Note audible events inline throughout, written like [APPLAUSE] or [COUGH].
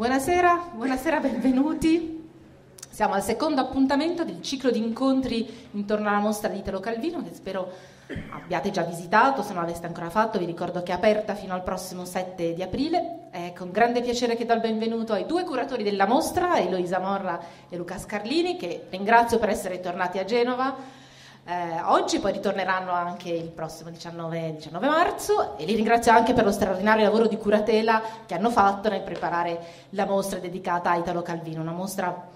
Buonasera, buonasera, benvenuti. Siamo al secondo appuntamento del ciclo di incontri intorno alla mostra di Italo Calvino, che spero abbiate già visitato, se non l'aveste ancora fatto vi ricordo che è aperta fino al prossimo 7 di aprile. È con grande piacere che do il benvenuto ai due curatori della mostra, Eloisa Morra e Luca Scarlini, che ringrazio per essere tornati a Genova eh, oggi, poi ritorneranno anche il prossimo 19, 19, marzo e li ringrazio anche per lo straordinario lavoro di curatela che hanno fatto nel preparare la mostra dedicata a Italo Calvino, una mostra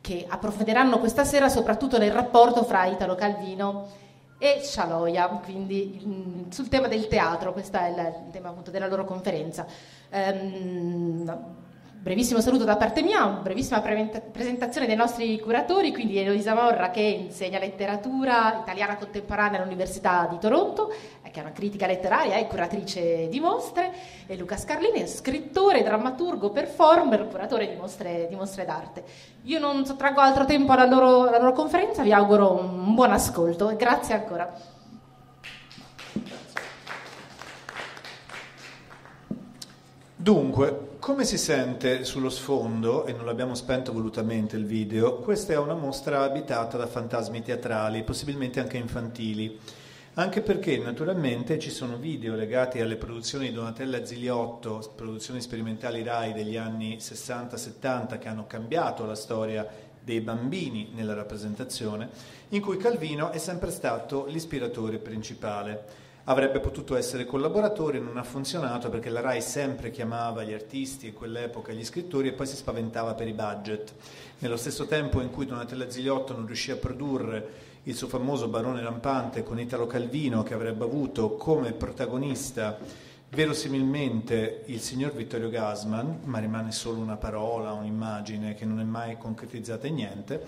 che approfondiranno questa sera soprattutto nel rapporto fra Italo Calvino e Scialoia, quindi mm, sul tema del teatro, questo è il, tema appunto della loro conferenza. Um, brevissimo saluto da parte mia, una brevissima pre- presentazione dei nostri curatori, quindi Eloisa Morra che insegna letteratura italiana contemporanea all'Università di Toronto, eh, che è una critica letteraria e curatrice di mostre, e Luca Scarlini, scrittore, drammaturgo, performer, curatore di mostre, di mostre d'arte. Io non sottraggo altro tempo alla loro, alla loro conferenza, vi auguro un buon ascolto e grazie ancora. Dunque, come si sente sullo sfondo, e non l'abbiamo spento volutamente il video, questa è una mostra abitata da fantasmi teatrali, possibilmente anche infantili, anche perché naturalmente ci sono video legati alle produzioni di Donatella Ziliotto, produzioni sperimentali RAI degli anni 60-70 che hanno cambiato la storia dei bambini nella rappresentazione, in cui Calvino è sempre stato l'ispiratore principale avrebbe potuto essere collaboratore, non ha funzionato perché la RAI sempre chiamava gli artisti e quell'epoca gli scrittori e poi si spaventava per i budget. Nello stesso tempo in cui Donatella Ziliotto non riuscì a produrre il suo famoso Barone Rampante con Italo Calvino che avrebbe avuto come protagonista verosimilmente il signor Vittorio Gasman, ma rimane solo una parola, un'immagine che non è mai concretizzata in niente,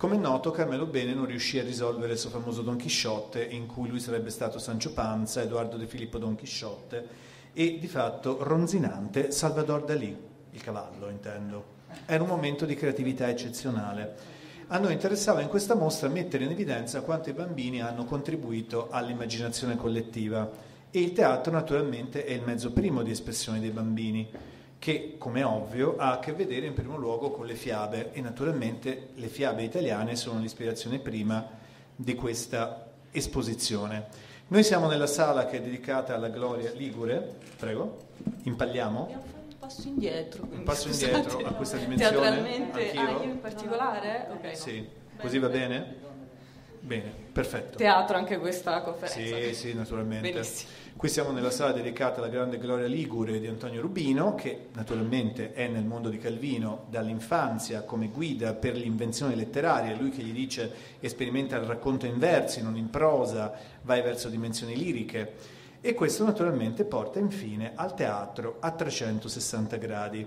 come è noto, Carmelo Bene non riuscì a risolvere il suo famoso Don Chisciotte, in cui lui sarebbe stato Sancio Panza, Edoardo De Filippo Don Chisciotte, e di fatto ronzinante Salvador Dalì, il cavallo intendo. Era un momento di creatività eccezionale. A noi interessava in questa mostra mettere in evidenza quanto i bambini hanno contribuito all'immaginazione collettiva e il teatro naturalmente è il mezzo primo di espressione dei bambini che, come ovvio, ha a che vedere in primo luogo con le fiabe e naturalmente le fiabe italiane sono l'ispirazione prima di questa esposizione. Noi siamo nella sala che è dedicata alla Gloria Ligure, prego, impalliamo. Un passo indietro. Un passo indietro a questa dimensione. Teatralmente, ah, io in particolare? Ok. Sì, così va bene? Bene, perfetto. Teatro anche questa conferenza. Sì, sì, naturalmente. Benissimo. Qui siamo nella sala dedicata alla grande Gloria Ligure di Antonio Rubino, che naturalmente è nel mondo di Calvino dall'infanzia come guida per l'invenzione letteraria, lui che gli dice sperimenta il racconto in versi, non in prosa, vai verso dimensioni liriche. E questo naturalmente porta infine al teatro a 360 gradi.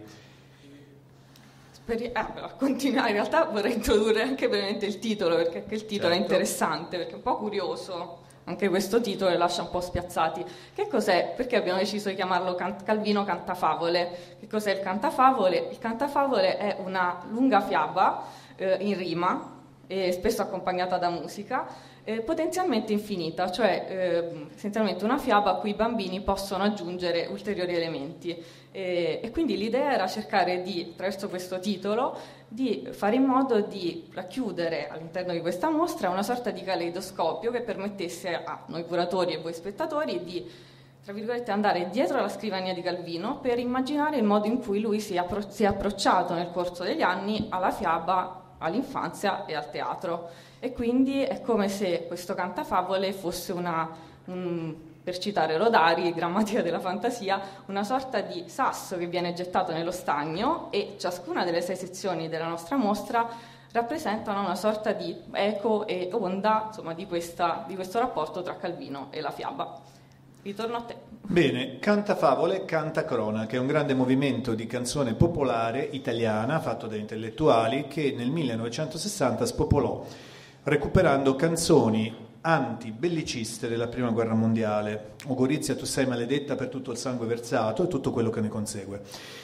Per, ah, continuare, in realtà vorrei introdurre anche brevemente il titolo, perché anche il titolo certo. è interessante, perché è un po' curioso anche questo titolo li lascia un po' spiazzati. Che cos'è? Perché abbiamo deciso di chiamarlo Calvino Cantafavole? Che cos'è il Cantafavole? Il Cantafavole è una lunga fiaba eh, in rima, e spesso accompagnata da musica, eh, potenzialmente infinita, cioè eh, essenzialmente una fiaba a cui i bambini possono aggiungere ulteriori elementi. E, e quindi l'idea era cercare di, attraverso questo titolo, di fare in modo di racchiudere all'interno di questa mostra una sorta di caleidoscopio che permettesse a noi curatori e voi spettatori di tra virgolette, andare dietro alla scrivania di Calvino per immaginare il modo in cui lui si è, appro- si è approcciato nel corso degli anni alla fiaba, all'infanzia e al teatro. E quindi è come se questo cantafavole fosse una, un, per citare Rodari, grammatica della fantasia, una sorta di sasso che viene gettato nello stagno e ciascuna delle sei sezioni della nostra mostra rappresentano una sorta di eco e onda insomma, di, questa, di questo rapporto tra Calvino e la fiaba. Ritorno a te. Bene, Canta Favole, Canta Crona, che è un grande movimento di canzone popolare italiana fatto da intellettuali che nel 1960 spopolò recuperando canzoni anti-belliciste della prima guerra mondiale. O Gorizia, tu sei maledetta per tutto il sangue versato e tutto quello che ne consegue.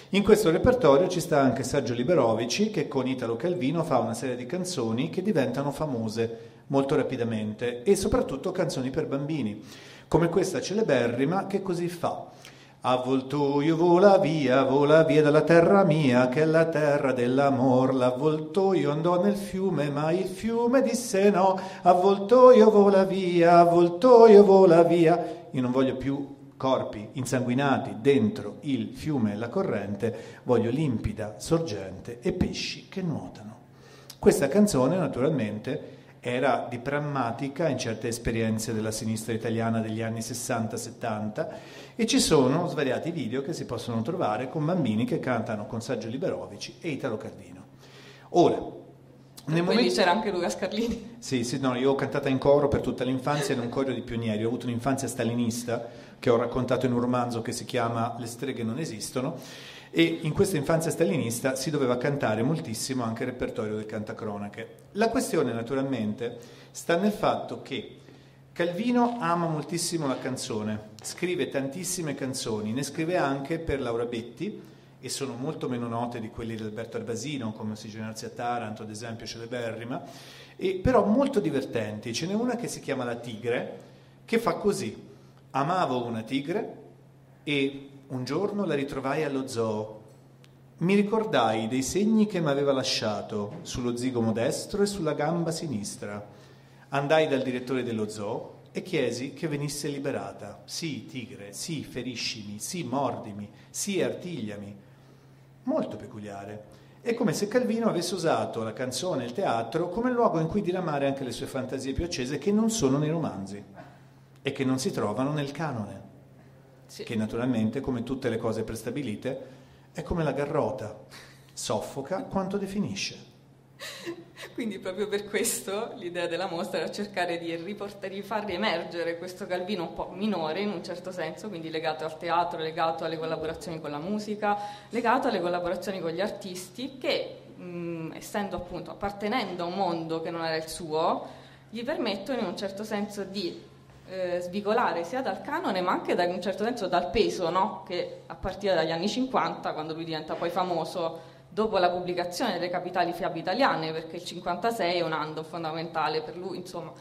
In questo repertorio ci sta anche Sergio Liberovici che con Italo Calvino fa una serie di canzoni che diventano famose molto rapidamente e soprattutto canzoni per bambini, come questa celeberrima che così fa. Avvoltoio vola via, vola via dalla terra mia, che è la terra dell'amor. L'avvoltoio andò nel fiume, ma il fiume disse no. Avvoltoio vola via, avvoltoio vola via. Io non voglio più corpi insanguinati dentro il fiume e la corrente, voglio limpida sorgente e pesci che nuotano. Questa canzone naturalmente era di prammatica in certe esperienze della sinistra italiana degli anni 60-70 e ci sono svariati video che si possono trovare con bambini che cantano con Sergio Liberovici e Italo Calvino. Ora, nel momento... c'era anche Luca Scarlini. Sì, sì, no, io ho cantata in coro per tutta l'infanzia in un coro di pionieri, ho avuto un'infanzia stalinista che ho raccontato in un romanzo che si chiama Le streghe non esistono e in questa infanzia stalinista si doveva cantare moltissimo anche il repertorio del cantacronache. La questione naturalmente sta nel fatto che Calvino ama moltissimo la canzone, scrive tantissime canzoni, ne scrive anche per Laura Betti e sono molto meno note di quelli di Alberto Arbasino, come Si generarsi a Taranto, ad esempio, celeberrima, e però molto divertenti. Ce n'è una che si chiama La Tigre, che fa così. Amavo una tigre e un giorno la ritrovai allo zoo. Mi ricordai dei segni che mi aveva lasciato sullo zigomo destro e sulla gamba sinistra. Andai dal direttore dello zoo e chiesi che venisse liberata. Sì, tigre, sì, feriscimi, sì, mordimi, sì, artigliami. Molto peculiare. È come se Calvino avesse usato la canzone e il teatro come luogo in cui diramare anche le sue fantasie più accese che non sono nei romanzi e che non si trovano nel canone sì. che naturalmente, come tutte le cose prestabilite, è come la garrota, soffoca quanto definisce. [LAUGHS] Quindi proprio per questo l'idea della mostra era cercare di, riportare, di far riemergere questo Calvino un po' minore in un certo senso, quindi legato al teatro, legato alle collaborazioni con la musica, legato alle collaborazioni con gli artisti che, mh, essendo appunto appartenendo a un mondo che non era il suo, gli permettono in un certo senso di eh, svicolare sia dal canone ma anche da, in un certo senso dal peso no? che a partire dagli anni 50 quando lui diventa poi famoso dopo la pubblicazione delle capitali fiabe italiane perché il 56 è un anno fondamentale per lui insomma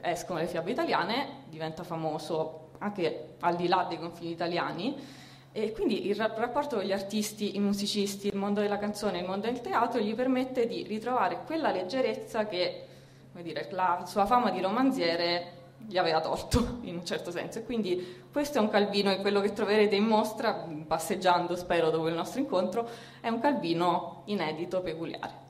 escono le fiabe italiane diventa famoso anche al di là dei confini italiani. E quindi il rapporto con gli artisti, i musicisti, il mondo della canzone, il mondo del teatro gli permette di ritrovare quella leggerezza che dire, la sua fama di romanziere gli aveva torto in un certo senso. E quindi questo è un Calvino e quello che troverete in mostra, passeggiando spero dopo il nostro incontro, è un Calvino inedito, peculiare.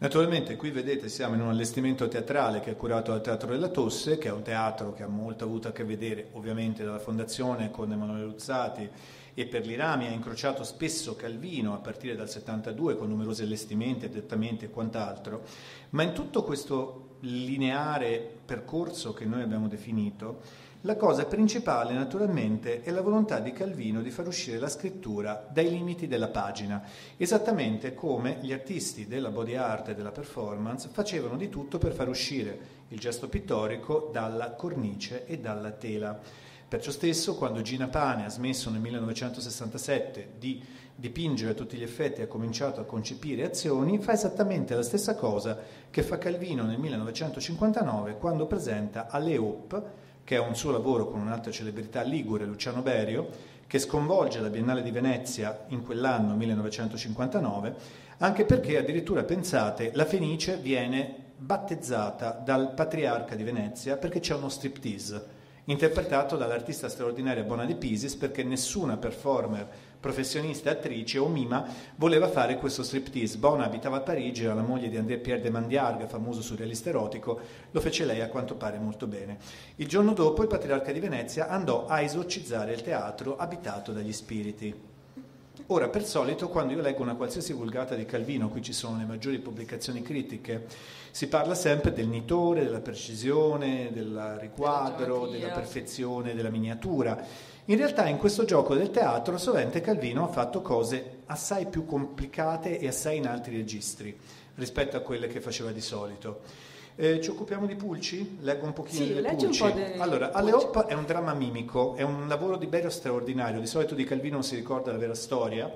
Naturalmente qui vedete siamo in un allestimento teatrale che è curato dal Teatro della Tosse, che è un teatro che ha molto avuto a che vedere ovviamente dalla fondazione con Emanuele Luzzati e per l'Irami ha incrociato spesso Calvino a partire dal 72 con numerosi allestimenti, adattamenti e quant'altro, ma in tutto questo lineare percorso che noi abbiamo definito, la cosa principale naturalmente è la volontà di Calvino di far uscire la scrittura dai limiti della pagina, esattamente come gli artisti della body art e della performance facevano di tutto per far uscire il gesto pittorico dalla cornice e dalla tela. Perciò stesso, quando Gina Pane ha smesso nel 1967 di dipingere a tutti gli effetti ha cominciato a concepire azioni, fa esattamente la stessa cosa che fa Calvino nel 1959 quando presenta Aleop, che è un suo lavoro con un'altra celebrità ligure, Luciano Berio, che sconvolge la Biennale di Venezia in quell'anno 1959, anche perché addirittura pensate la Fenice viene battezzata dal patriarca di Venezia perché c'è uno striptease interpretato dall'artista straordinaria Bona De Pisis perché nessuna performer professionista attrice o mima voleva fare questo striptease. Bona abitava a Parigi, era la moglie di André Pierre de Mandiarga, famoso surrealista erotico, lo fece lei a quanto pare molto bene. Il giorno dopo il patriarca di Venezia andò a esorcizzare il teatro abitato dagli spiriti. Ora, per solito, quando io leggo una qualsiasi vulgata di Calvino, qui ci sono le maggiori pubblicazioni critiche, si parla sempre del nitore, della precisione, del riquadro, della perfezione, della miniatura. In realtà in questo gioco del teatro sovente Calvino ha fatto cose assai più complicate e assai in altri registri rispetto a quelle che faceva di solito. Eh, ci occupiamo di Pulci? Leggo un pochino sì, delle Pulci. Un de... Allora, Aleop è un dramma mimico, è un lavoro di Berio straordinario. Di solito di Calvino non si ricorda la vera storia,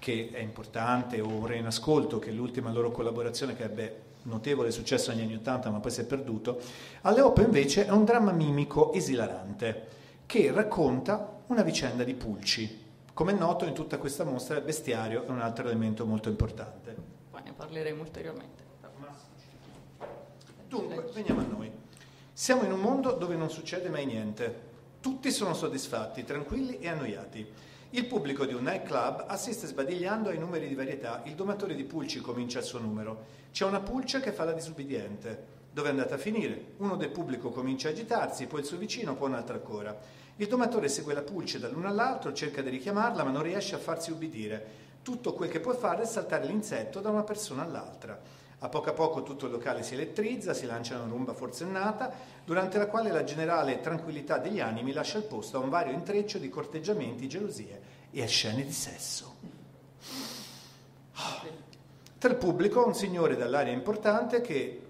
che è importante, o Re in Ascolto, che è l'ultima loro collaborazione che ebbe notevole successo negli anni Ottanta, ma poi si è perduto. Aleop invece è un dramma mimico esilarante che racconta una vicenda di pulci. Come è noto in tutta questa mostra il bestiario è un altro elemento molto importante. Poi ne parleremo ulteriormente. Dunque, veniamo a noi. Siamo in un mondo dove non succede mai niente. Tutti sono soddisfatti, tranquilli e annoiati. Il pubblico di un nightclub assiste sbadigliando ai numeri di varietà. Il domatore di pulci comincia il suo numero. C'è una pulce che fa la disubbidiente. Dove è andata a finire? Uno del pubblico comincia a agitarsi, poi il suo vicino, poi un'altra ancora. Il domatore segue la pulce dall'uno all'altro, cerca di richiamarla, ma non riesce a farsi ubbidire. Tutto quel che può fare è saltare l'insetto da una persona all'altra. A poco a poco tutto il locale si elettrizza, si lancia una rumba forsennata, durante la quale la generale tranquillità degli animi lascia il posto a un vario intreccio di corteggiamenti, gelosie e scene di sesso. Tra il pubblico un signore dall'aria importante che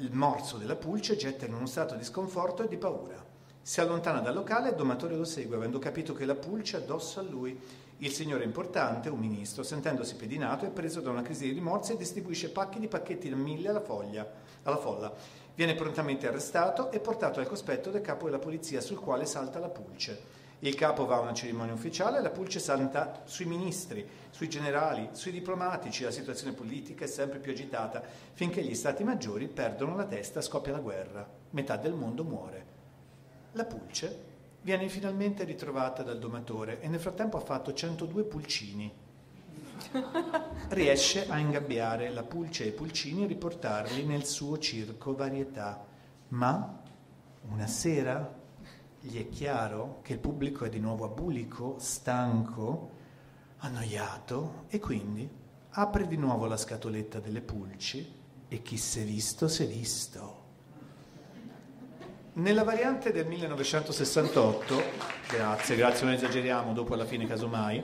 il morso della pulce getta in uno stato di sconforto e di paura. Si allontana dal locale e domatore lo segue, avendo capito che la pulce è addosso a lui. Il signore importante, un ministro, sentendosi pedinato, è preso da una crisi di rimorsi e distribuisce pacchi di pacchetti da mille alla, foglia, alla folla. Viene prontamente arrestato e portato al cospetto del capo della polizia, sul quale salta la pulce. Il capo va a una cerimonia ufficiale e la pulce salta sui ministri, sui generali, sui diplomatici. La situazione politica è sempre più agitata finché gli stati maggiori perdono la testa, scoppia la guerra. Metà del mondo muore. La pulce viene finalmente ritrovata dal domatore e nel frattempo ha fatto 102 pulcini. Riesce a ingabbiare la pulce e i pulcini e riportarli nel suo circo varietà. Ma una sera gli è chiaro che il pubblico è di nuovo abulico, stanco, annoiato e quindi apre di nuovo la scatoletta delle pulci e chi si è visto si è visto. Nella variante del 1968, grazie, grazie, non esageriamo, dopo alla fine casomai,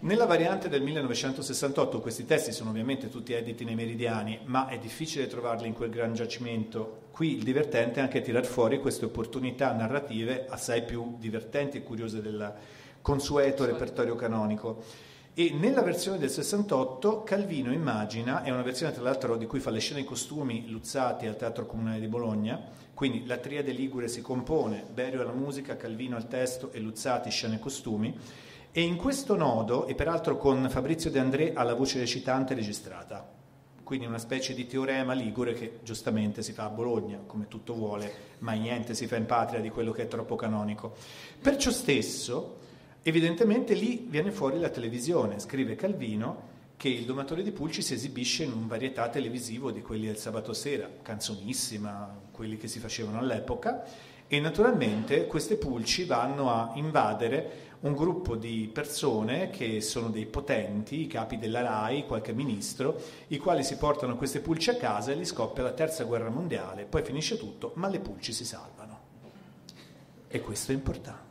nella variante del 1968 questi testi sono ovviamente tutti editi nei meridiani, ma è difficile trovarli in quel gran giacimento. Qui il divertente è anche tirar fuori queste opportunità narrative assai più divertenti e curiose del consueto repertorio canonico. E nella versione del 68 Calvino immagina, è una versione tra l'altro di cui fa le scene ai costumi Luzzati al Teatro Comunale di Bologna, quindi la triade ligure si compone, Berio alla musica, Calvino al testo e Luzzati scene e costumi, e in questo nodo, e peraltro con Fabrizio De André alla voce recitante registrata, quindi una specie di teorema ligure che giustamente si fa a Bologna, come tutto vuole, ma niente si fa in patria di quello che è troppo canonico. Perciò stesso, evidentemente lì viene fuori la televisione, scrive Calvino, che il domatore di pulci si esibisce in un varietà televisivo di quelli del sabato sera, canzonissima, quelli che si facevano all'epoca, e naturalmente queste pulci vanno a invadere un gruppo di persone che sono dei potenti, i capi della RAI, qualche ministro, i quali si portano queste pulci a casa e li scoppia la terza guerra mondiale, poi finisce tutto, ma le pulci si salvano. E questo è importante.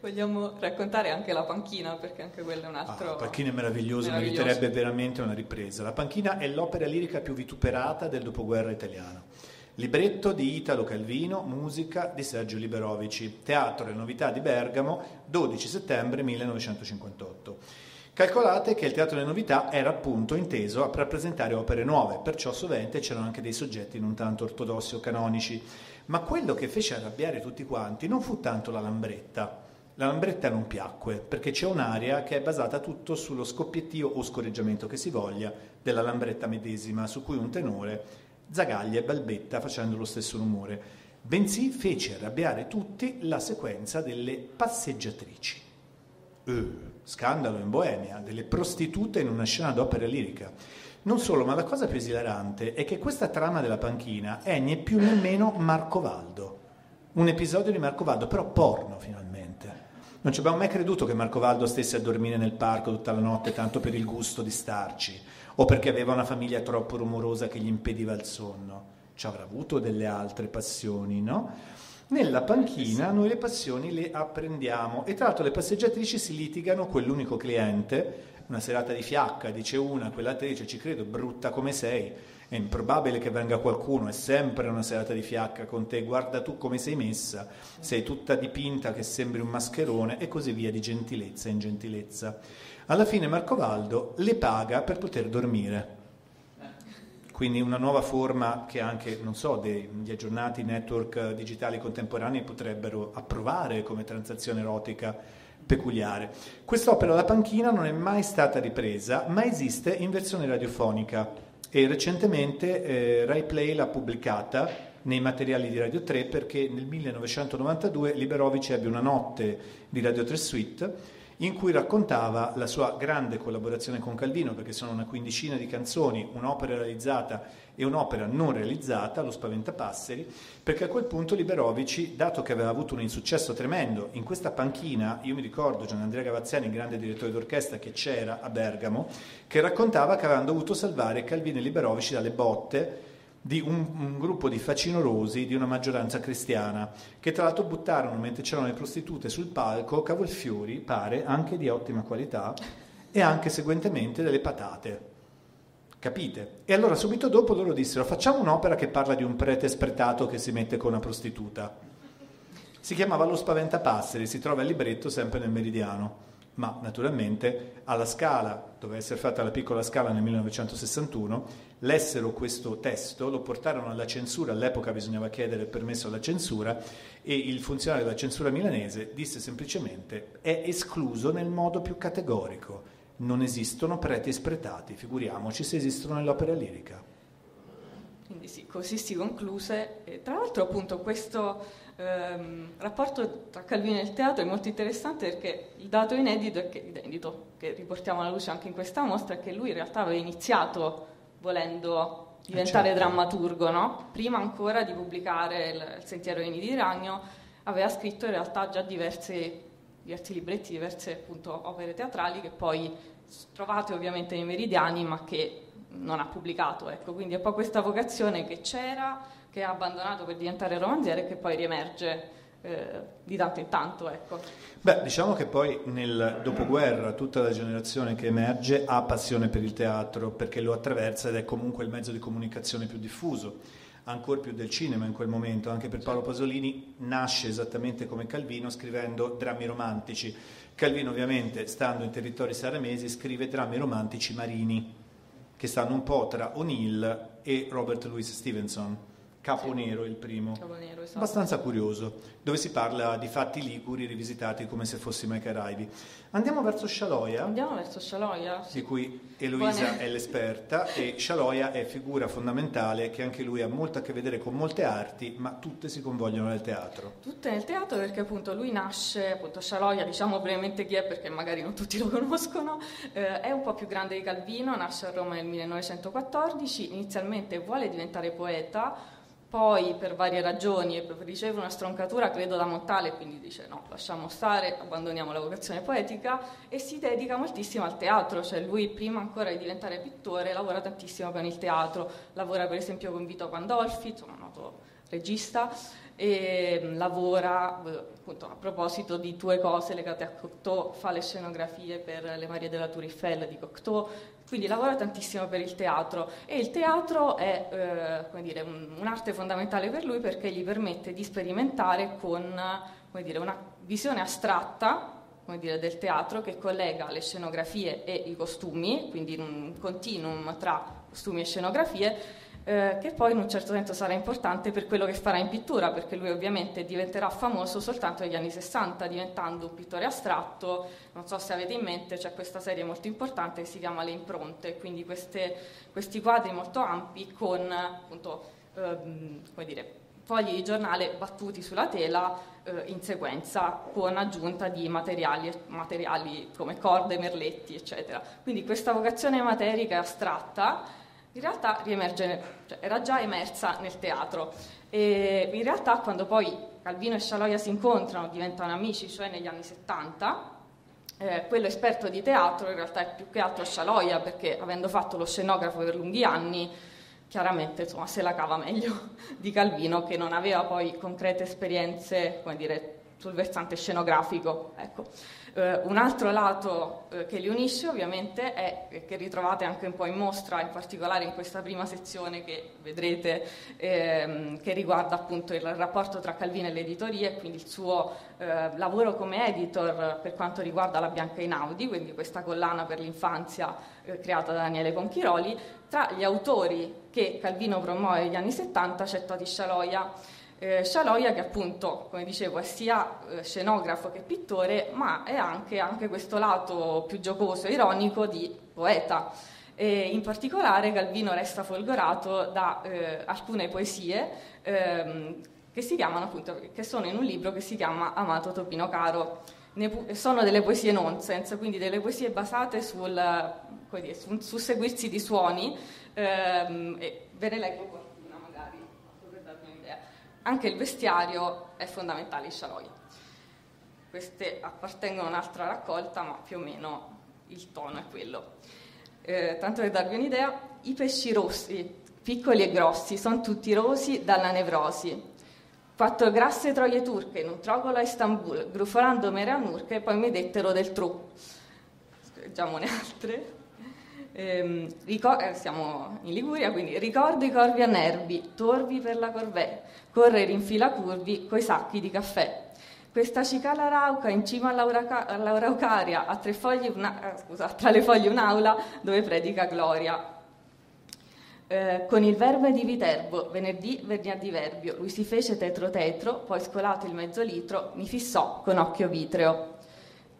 Vogliamo raccontare anche la panchina, perché anche quello è un altro... Ah, la panchina è meravigliosa, meriterebbe veramente una ripresa. La panchina è l'opera lirica più vituperata del dopoguerra italiano. Libretto di Italo Calvino, musica di Sergio Liberovici. Teatro Le Novità di Bergamo, 12 settembre 1958. Calcolate che il Teatro delle Novità era appunto inteso a rappresentare opere nuove, perciò sovente c'erano anche dei soggetti non tanto ortodossi o canonici. Ma quello che fece arrabbiare tutti quanti non fu tanto la lambretta, la lambretta non piacque perché c'è un'area che è basata tutto sullo scoppiettio o scorreggiamento che si voglia della lambretta medesima, su cui un tenore zagaglia e balbetta facendo lo stesso rumore, bensì fece arrabbiare tutti la sequenza delle passeggiatrici. Uh, scandalo in Boemia, delle prostitute in una scena d'opera lirica. Non solo, ma la cosa più esilarante è che questa trama della panchina è né più né meno Marcovaldo. Un episodio di Marcovaldo, però porno finalmente. Non ci abbiamo mai creduto che Marco Valdo stesse a dormire nel parco tutta la notte tanto per il gusto di starci, o perché aveva una famiglia troppo rumorosa che gli impediva il sonno. Ci avrà avuto delle altre passioni, no? Nella panchina noi le passioni le apprendiamo e tra l'altro le passeggiatrici si litigano, quell'unico cliente, una serata di fiacca, dice una, quell'altra dice ci credo, brutta come sei, è improbabile che venga qualcuno, è sempre una serata di fiacca con te, guarda tu come sei messa, sei tutta dipinta che sembri un mascherone e così via di gentilezza in gentilezza. Alla fine Marco Valdo le paga per poter dormire. quindi una nuova forma che anche, non so, degli aggiornati network digitali contemporanei potrebbero approvare come transazione erotica peculiare. Quest'opera La panchina non è mai stata ripresa, ma esiste in versione radiofonica e recentemente eh, Rai Play l'ha pubblicata nei materiali di Radio 3 perché nel 1992 Liberovic ebbe una notte di Radio 3 Suite in cui raccontava la sua grande collaborazione con Calvino, perché sono una quindicina di canzoni, un'opera realizzata e un'opera non realizzata, Lo Spaventapasseri, perché a quel punto Liberovici, dato che aveva avuto un insuccesso tremendo in questa panchina, io mi ricordo Gian Andrea Gavazzani, grande direttore d'orchestra che c'era a Bergamo, che raccontava che avevano dovuto salvare Calvino e Liberovici dalle botte di un, un, gruppo di facinorosi di una maggioranza cristiana, che tra l'altro buttarono mentre c'erano le prostitute sul palco cavolfiori, pare, anche di ottima qualità, e anche seguentemente delle patate. Capite? E allora subito dopo loro dissero facciamo un'opera che parla di un prete spretato che si mette con una prostituta. Si chiamava Lo Spaventapasseri, si trova il libretto sempre nel Meridiano ma naturalmente alla Scala, doveva essere fatta la piccola Scala nel 1961, lessero questo testo, lo portarono alla censura, all'epoca bisognava chiedere il permesso alla censura e il funzionario della censura milanese disse semplicemente è escluso nel modo più categorico, non esistono preti spretati, figuriamoci se esistono nell'opera lirica. Quindi sì, così si concluse. E tra l'altro appunto questo ehm, rapporto tra Calvino e il teatro è molto interessante perché il dato inedito, che, inedito, che riportiamo alla luce anche in questa mostra, è che lui in realtà aveva iniziato volendo diventare certo. drammaturgo, no? prima ancora di pubblicare il, il Sentiero Vini di Ragno, aveva scritto in realtà già diverse, diversi libretti, diverse appunto, opere teatrali che poi trovate ovviamente nei meridiani ma che non ha pubblicato. Ecco. Quindi è un po' questa vocazione che c'era che ha abbandonato per diventare romanziere e che poi riemerge eh, di tanto in tanto. Ecco. Beh, diciamo che poi nel dopoguerra tutta la generazione che emerge ha passione per il teatro perché lo attraversa ed è comunque il mezzo di comunicazione più diffuso, ancora più del cinema in quel momento. Anche per Paolo Pasolini nasce esattamente come Calvino scrivendo drammi romantici. Calvino ovviamente, stando in territori saramesi, scrive drammi romantici marini che stanno un po' tra O'Neill e Robert Louis Stevenson Capo Nero il primo, Nero, esatto. abbastanza curioso, dove si parla di fatti liguri rivisitati come se fossimo ai Caraibi. Andiamo verso Scialoia. Andiamo verso Scialoia. Di cui Eloisa Buone. è l'esperta e Scialoia è figura fondamentale che anche lui ha molto a che vedere con molte arti, ma tutte si convogliono nel teatro. Tutte nel teatro perché appunto lui nasce, appunto Scialoia, diciamo brevemente chi è perché magari non tutti lo [LAUGHS] conoscono, eh, è un po' più grande di Calvino, nasce a Roma nel 1914, inizialmente vuole diventare poeta, poi per varie ragioni riceve una stroncatura credo da Montale quindi dice no lasciamo stare abbandoniamo la vocazione poetica e si dedica moltissimo al teatro cioè lui prima ancora di diventare pittore lavora tantissimo con il teatro. Lavora per esempio con Vito Pandolfi insomma noto regista e mm, lavora eh, appunto a proposito di due cose legate a Cocteau fa le scenografie per le Marie della Tour Eiffel di Cocteau quindi lavora tantissimo per il teatro. E il teatro è eh, dire, un, un'arte fondamentale per lui perché gli permette di sperimentare con dire, una visione astratta dire, del teatro che collega le scenografie e i costumi, quindi un continuum tra costumi e scenografie eh, che poi in un certo senso sarà importante per quello che farà in pittura, perché lui ovviamente diventerà famoso soltanto negli anni 60, diventando un pittore astratto. Non so se avete in mente, c'è questa serie molto importante che si chiama Le impronte, quindi queste, questi quadri molto ampi con appunto, ehm, come dire, fogli di giornale battuti sulla tela eh, in sequenza con aggiunta di materiali, materiali come corde, merletti, eccetera. Quindi questa vocazione materica e astratta in realtà riemerge, cioè era già emersa nel teatro. E in realtà quando poi Calvino e Scialoia si incontrano, diventano amici, cioè negli anni 70, eh, quello esperto di teatro in realtà è più che altro Scialoia, perché avendo fatto lo scenografo per lunghi anni, chiaramente insomma, se la cava meglio [LAUGHS] di Calvino, che non aveva poi concrete esperienze, dire, sul versante scenografico. Ecco. Uh, un altro lato uh, che li unisce ovviamente è che ritrovate anche un po' in mostra, in particolare in questa prima sezione che vedrete, ehm, che riguarda appunto il rapporto tra Calvino e l'editoria e quindi il suo eh, lavoro come editor per quanto riguarda la Bianca Inaudi, quindi questa collana per l'infanzia eh, creata da Daniele Conchiroli. Tra gli autori che Calvino promuove negli anni 70 c'è Toti Scialoia eh, Scialoia che appunto, come dicevo, è sia eh, scenografo che pittore, ma è anche, anche, questo lato più giocoso e ironico di poeta. E in particolare Calvino resta folgorato da eh, alcune poesie ehm, che, si chiamano, appunto, che sono in un libro che si chiama Amato Topino Caro. Ne, sono delle poesie nonsense, quindi delle poesie basate sul, dire, su, su seguirsi di suoni. Ehm, e ve ne leggo anche il vestiario è fondamentale in Scialoi. Queste appartengono a un'altra raccolta, ma più o meno il tono è quello. Eh, tanto per darvi un'idea, i pesci rossi, piccoli e grossi, sono tutti rosi dalla nevrosi. Quattro grasse troie turche in un trogolo a Istanbul, grufolando mere a nurche, poi mi dettero del tru. Leggiamone altre. Ehm, ricor- eh, siamo in Liguria, quindi ricordo i corvi a nervi, torvi per la corvée, correre in fila curvi coi sacchi di caffè. Questa cicala rauca in cima all'Araucaria, a una, eh, scusa, tra le foglie un'aula dove predica Gloria. Eh, con il verbo di Viterbo, venerdì venia di verbio, lui si fece tetro tetro, poi scolato il mezzo litro, mi fissò con occhio vitreo.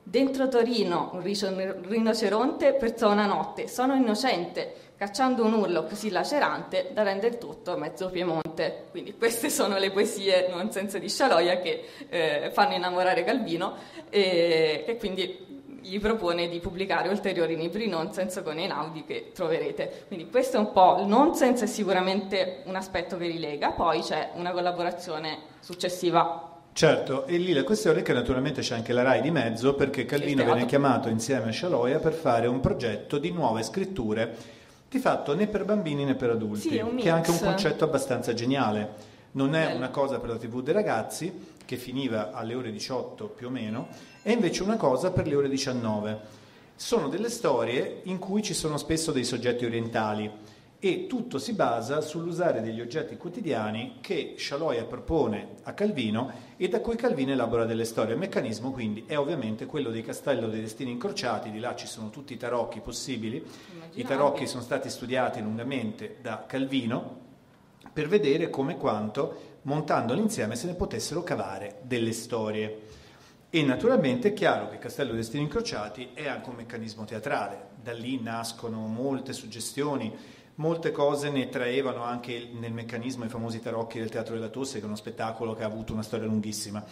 Dentro Torino un rinoceronte perzò una notte, sono innocente, cacciando un urlo così lacerante da rendere tutto mezzo Piemonte. Quindi queste sono le poesie nonsense di Scialoia che eh, fanno innamorare Calvino e, e quindi gli propone di pubblicare ulteriori libri nonsense con Einaudi che troverete. Quindi questo è un po' il nonsense, è sicuramente un aspetto che li lega, poi c'è una collaborazione successiva Certo, e lì la questione è che naturalmente c'è anche la RAI di mezzo perché Calvino viene chiamato insieme a Scialoia per fare un progetto di nuove scritture di fatto né per bambini né per adulti, sì, che è anche un concetto abbastanza geniale. Non è una cosa per la TV dei ragazzi, che finiva alle ore 18 più o meno, è invece una cosa per le ore 19. Sono delle storie in cui ci sono spesso dei soggetti orientali e tutto si basa sull'usare degli oggetti quotidiani che Scialoia propone a Calvino e da cui Calvino elabora delle storie. Il meccanismo quindi è ovviamente quello dei castello dei destini incrociati, di là ci sono tutti i tarocchi possibili, i tarocchi sono stati studiati lungamente da Calvino per vedere come e quanto montandoli insieme se ne potessero cavare delle storie. E naturalmente è chiaro che Castello dei Destini Incrociati è anche un meccanismo teatrale, da lì nascono molte suggestioni, Molte cose ne traevano anche nel meccanismo i famosi tarocchi del Teatro della Tosse, che è uno spettacolo che ha avuto una storia lunghissima.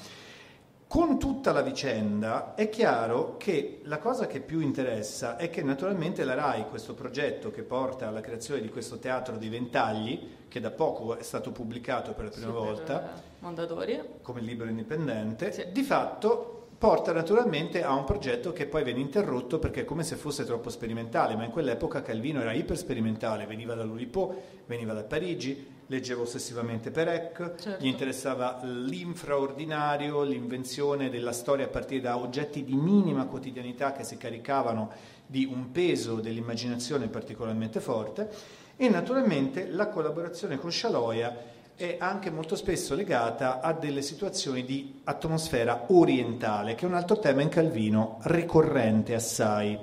Con tutta la vicenda è chiaro che la cosa che più interessa è che naturalmente la RAI, questo progetto che porta alla creazione di questo teatro dei ventagli, che da poco è stato pubblicato per la prima Super volta, Mondadori. come libro indipendente, sì. di fatto porta naturalmente a un progetto che poi viene interrotto perché è come se fosse troppo sperimentale, ma in quell'epoca Calvino era ipersperimentale, veniva da Luripo, veniva da Parigi, leggeva ossessivamente Perec, certo. gli interessava l'infraordinario, l'invenzione della storia a partire da oggetti di minima quotidianità che si caricavano di un peso dell'immaginazione particolarmente forte e naturalmente la collaborazione con Scialoia è anche molto spesso legata a delle situazioni di atmosfera orientale, che è un altro tema in Calvino ricorrente assai.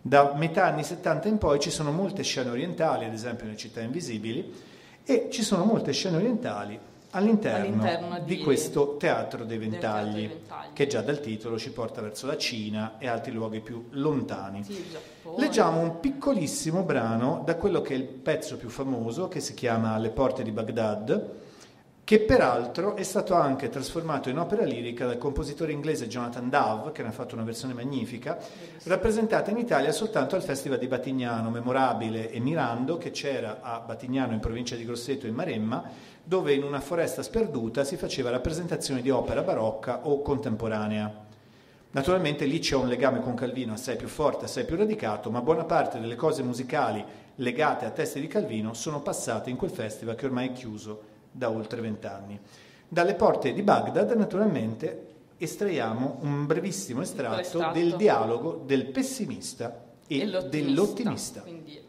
Da metà anni 70 in poi ci sono molte scene orientali, ad esempio nelle città invisibili, e ci sono molte scene orientali all'interno, all'interno di, di, questo teatro dei ventagli, dei ventagli, che già dal titolo ci porta verso la Cina e altri luoghi più lontani. Sì, Leggiamo un piccolissimo brano da quello che è il pezzo più famoso, che si chiama Le porte di Baghdad, che peraltro è stato anche trasformato in opera lirica dal compositore inglese Jonathan Dove, che ne ha fatto una versione magnifica, rappresentata in Italia soltanto al Festival di Batignano, memorabile e mirando, che c'era a Batignano in provincia di Grosseto in Maremma, dove in una foresta sperduta si faceva rappresentazione di opera barocca o contemporanea. Naturalmente lì c'è un legame con Calvino assai più forte, assai più radicato, ma buona parte delle cose musicali legate a testi di Calvino sono passate in quel festival che ormai è chiuso da oltre vent'anni. Dalle porte di Baghdad, naturalmente, estraiamo un brevissimo estratto, estratto. del dialogo del pessimista e, E l'ottimista, dell'ottimista. quindi-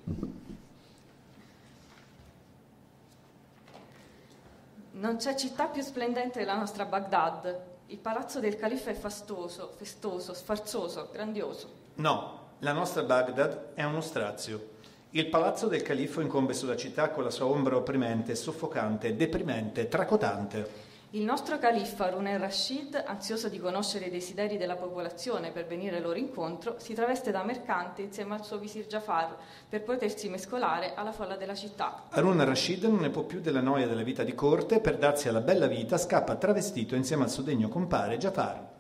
Non c'è città più splendente della nostra Baghdad. Il palazzo del califfo è fastoso, festoso, sfarzoso, grandioso. No, la nostra Baghdad è uno strazio. Il palazzo del califfo incombe sulla città con la sua ombra opprimente, soffocante, deprimente, tracotante. Il nostro califfo Harun al-Rashid, ansioso di conoscere i desideri della popolazione per venire loro incontro, si traveste da mercante insieme al suo visir Jafar per potersi mescolare alla folla della città. Harun al-Rashid non ne può più della noia della vita di corte, per darsi alla bella vita scappa travestito insieme al suo degno compare Jafar.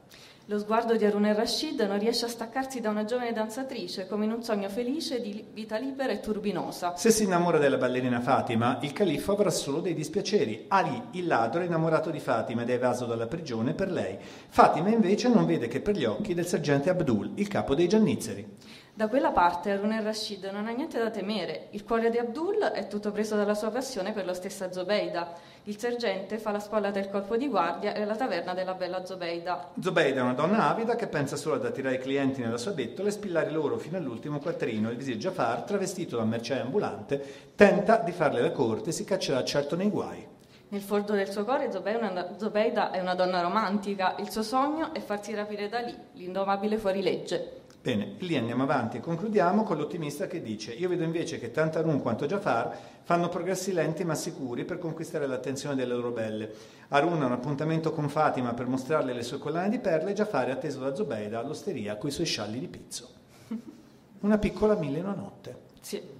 Lo sguardo di Harun al-Rashid non riesce a staccarsi da una giovane danzatrice come in un sogno felice di vita libera e turbinosa. Se si innamora della ballerina Fatima, il califfo avrà solo dei dispiaceri. Ali, il ladro, è innamorato di Fatima ed è evaso dalla prigione per lei. Fatima invece non vede che per gli occhi del sergente Abdul, il capo dei giannizzeri. Da quella parte Harun al-Rashid non ha niente da temere. Il cuore di Abdul è tutto preso dalla sua passione per lo stessa Zobeida. Il sergente fa la spolla del colpo di guardia e la taverna della bella Zobeida. Zobeida è una donna avida che pensa solo ad attirare i clienti nella sua bettola e spillare loro fino all'ultimo quattrino. Il visir Jafar, travestito da merciaio ambulante, tenta di farle la corte e si caccerà certo nei guai. Nel foldo del suo cuore Zobeida è una- donna romantica. Il suo sogno è farsi rapire da lì, l'indomabile fuorilegge. Bene, lì andiamo avanti e concludiamo con l'ottimista che dice Io vedo invece che tanto Harun quanto Jafar fanno progressi lenti ma sicuri per conquistare l'attenzione delle loro belle. Harun ha un appuntamento con Fatima per mostrarle le sue collane di perle e Jafar è atteso da Zobeida all'osteria coi suoi scialli di pizzo. [LAUGHS] Una piccola mille e una notte. Sì.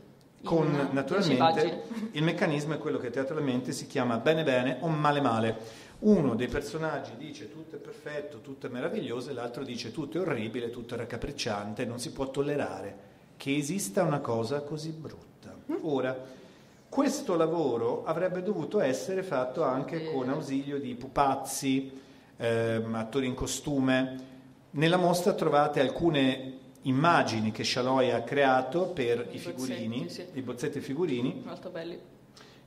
Con In naturalmente il meccanismo è quello che teatralmente si chiama bene bene o male male. Uno dei personaggi dice tutto è perfetto, tutto è meraviglioso e l'altro dice tutto è orribile, tutto è raccapricciante, non si può tollerare che esista una cosa così brutta. Ora, questo lavoro avrebbe dovuto essere fatto anche con ausilio di pupazzi, ehm, attori in costume. Nella mostra trovate alcune immagini che Scialoi ha creato per I i figurini, bozzetti, sì. i bozzetti e figurini, Molto belli.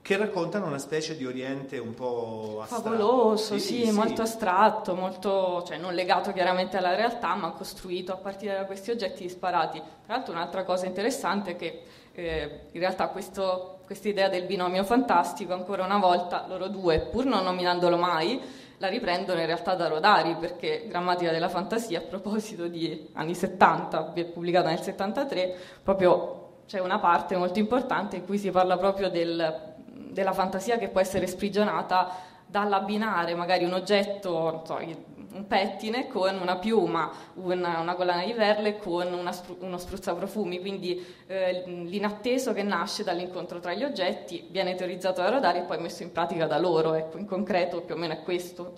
che raccontano una specie di Oriente un po' astratto. Favoloso, sì, molto astratto, molto, cioè non legato chiaramente alla realtà, ma costruito a partire da questi oggetti disparati. Tra l'altro un'altra cosa interessante è che eh, in realtà questa idea del binomio fantastico, ancora una volta, loro due, pur non nominandolo mai, la riprendono in realtà da Rodari, perché Grammatica della fantasia, a proposito di anni 70, pubblicata nel 73, proprio c'è una parte molto importante in cui si parla proprio del, della fantasia che può essere sprigionata dall'abbinare magari un oggetto, non so, un pettine con una piuma, una, una collana di perle con spru- uno spruzzaprofumi, quindi eh, l'inatteso che nasce dall'incontro tra gli oggetti viene teorizzato da Rodari e poi messo in pratica da loro, ecco, in concreto più o meno è questo,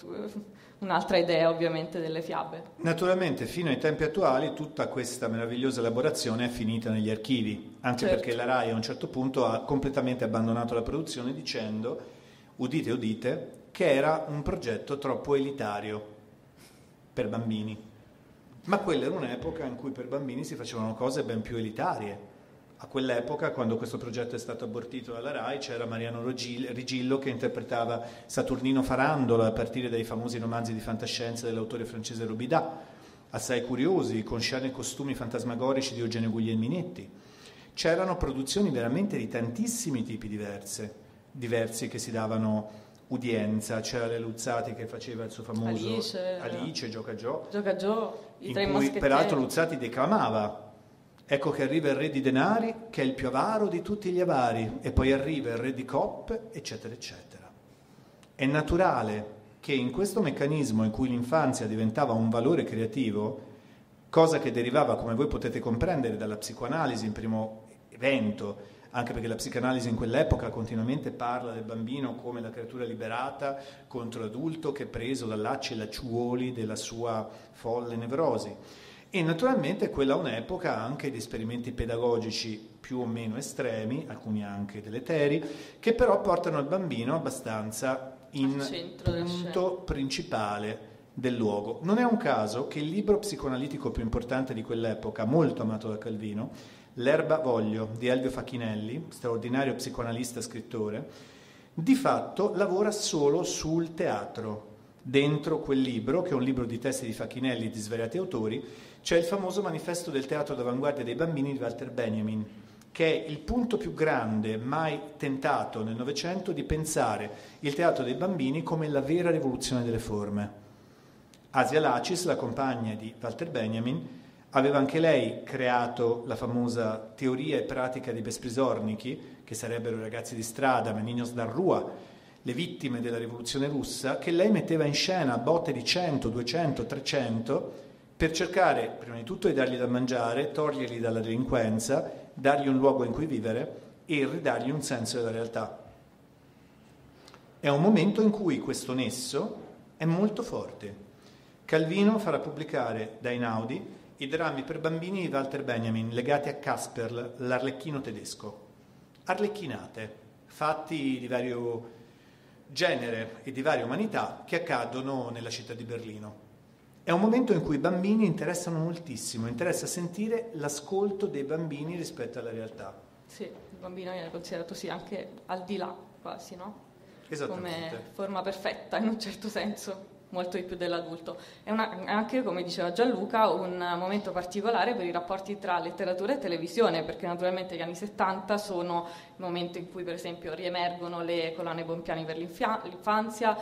un'altra idea ovviamente delle fiabe. Naturalmente fino ai tempi attuali tutta questa meravigliosa elaborazione è finita negli archivi, anche Certo. perché la RAI a un certo punto ha completamente abbandonato la produzione dicendo, udite udite, che era un progetto troppo elitario per bambini. Ma quella era un'epoca in cui per bambini si facevano cose ben più elitarie. A quell'epoca, quando questo progetto è stato abortito dalla RAI, c'era Mariano Rigillo che interpretava Saturnino Farandola a partire dai famosi romanzi di fantascienza dell'autore francese Robida, assai curiosi, con scene e costumi fantasmagorici di Eugenio Guglielminetti. C'erano produzioni veramente di tantissimi tipi diverse, diversi che si davano udienza, c'era Le Luzzati che faceva il suo famoso Alice, Alice Gioca Gio, Gioca Gio, in cui moschettieri. peraltro Luzzati declamava Ecco che arriva il re di denari, che è il più avaro di tutti gli avari, e poi arriva il re di coppe, eccetera, eccetera. È naturale che in questo meccanismo in cui l'infanzia diventava un valore creativo, cosa che derivava, come voi potete comprendere, dalla psicoanalisi in primo evento, anche perché la psicanalisi in quell'epoca continuamente parla del bambino come la creatura liberata contro l'adulto che è preso dal lacci e lacciuoli della sua folle nevrosi. E naturalmente quella è un'epoca anche di esperimenti pedagogici più o meno estremi, alcuni anche deleteri, che però portano il bambino abbastanza in punto principale del luogo. Non è un caso che il libro psicoanalitico più importante di quell'epoca, molto amato da Calvino, L'erba voglio di Elvio Facchinelli, straordinario psicoanalista e scrittore, di fatto lavora solo sul teatro, dentro quel libro, che è un libro di testi di Facchinelli e di svariati autori, c'è il famoso manifesto del teatro d'avanguardia dei bambini di Walter Benjamin, che è il punto più grande mai tentato nel Novecento di pensare il teatro dei bambini come la vera rivoluzione delle forme. Asia Lacis, la compagna di Walter Benjamin, aveva anche lei creato la famosa teoria e pratica dei Besprisornichi, che sarebbero i ragazzi di strada, Meninos d'Arrua, le vittime della rivoluzione russa, che lei metteva in scena a botte di 100, 200, 300 per cercare prima di tutto di dargli da mangiare, toglierli dalla delinquenza, dargli un luogo in cui vivere e ridargli un senso della realtà. È un momento in cui questo nesso è molto forte. Calvino farà pubblicare da Inaudi i drammi per bambini di Walter Benjamin legati a Casper, l'arlecchino tedesco. Arlecchinate, fatti di vario genere e di varia umanità che accadono nella città di Berlino. È un momento in cui i bambini interessano moltissimo, interessa sentire l'ascolto dei bambini rispetto alla realtà. Sì, il bambino viene considerato sì anche al di là quasi, no? Esattamente. Come forma perfetta in un certo senso molto di più dell'adulto. È, una, anche, come diceva Gianluca, un momento particolare per i rapporti tra letteratura e televisione, perché naturalmente gli anni 70 sono il momento in cui, per esempio, riemergono le collane Bompiani per l'infanzia,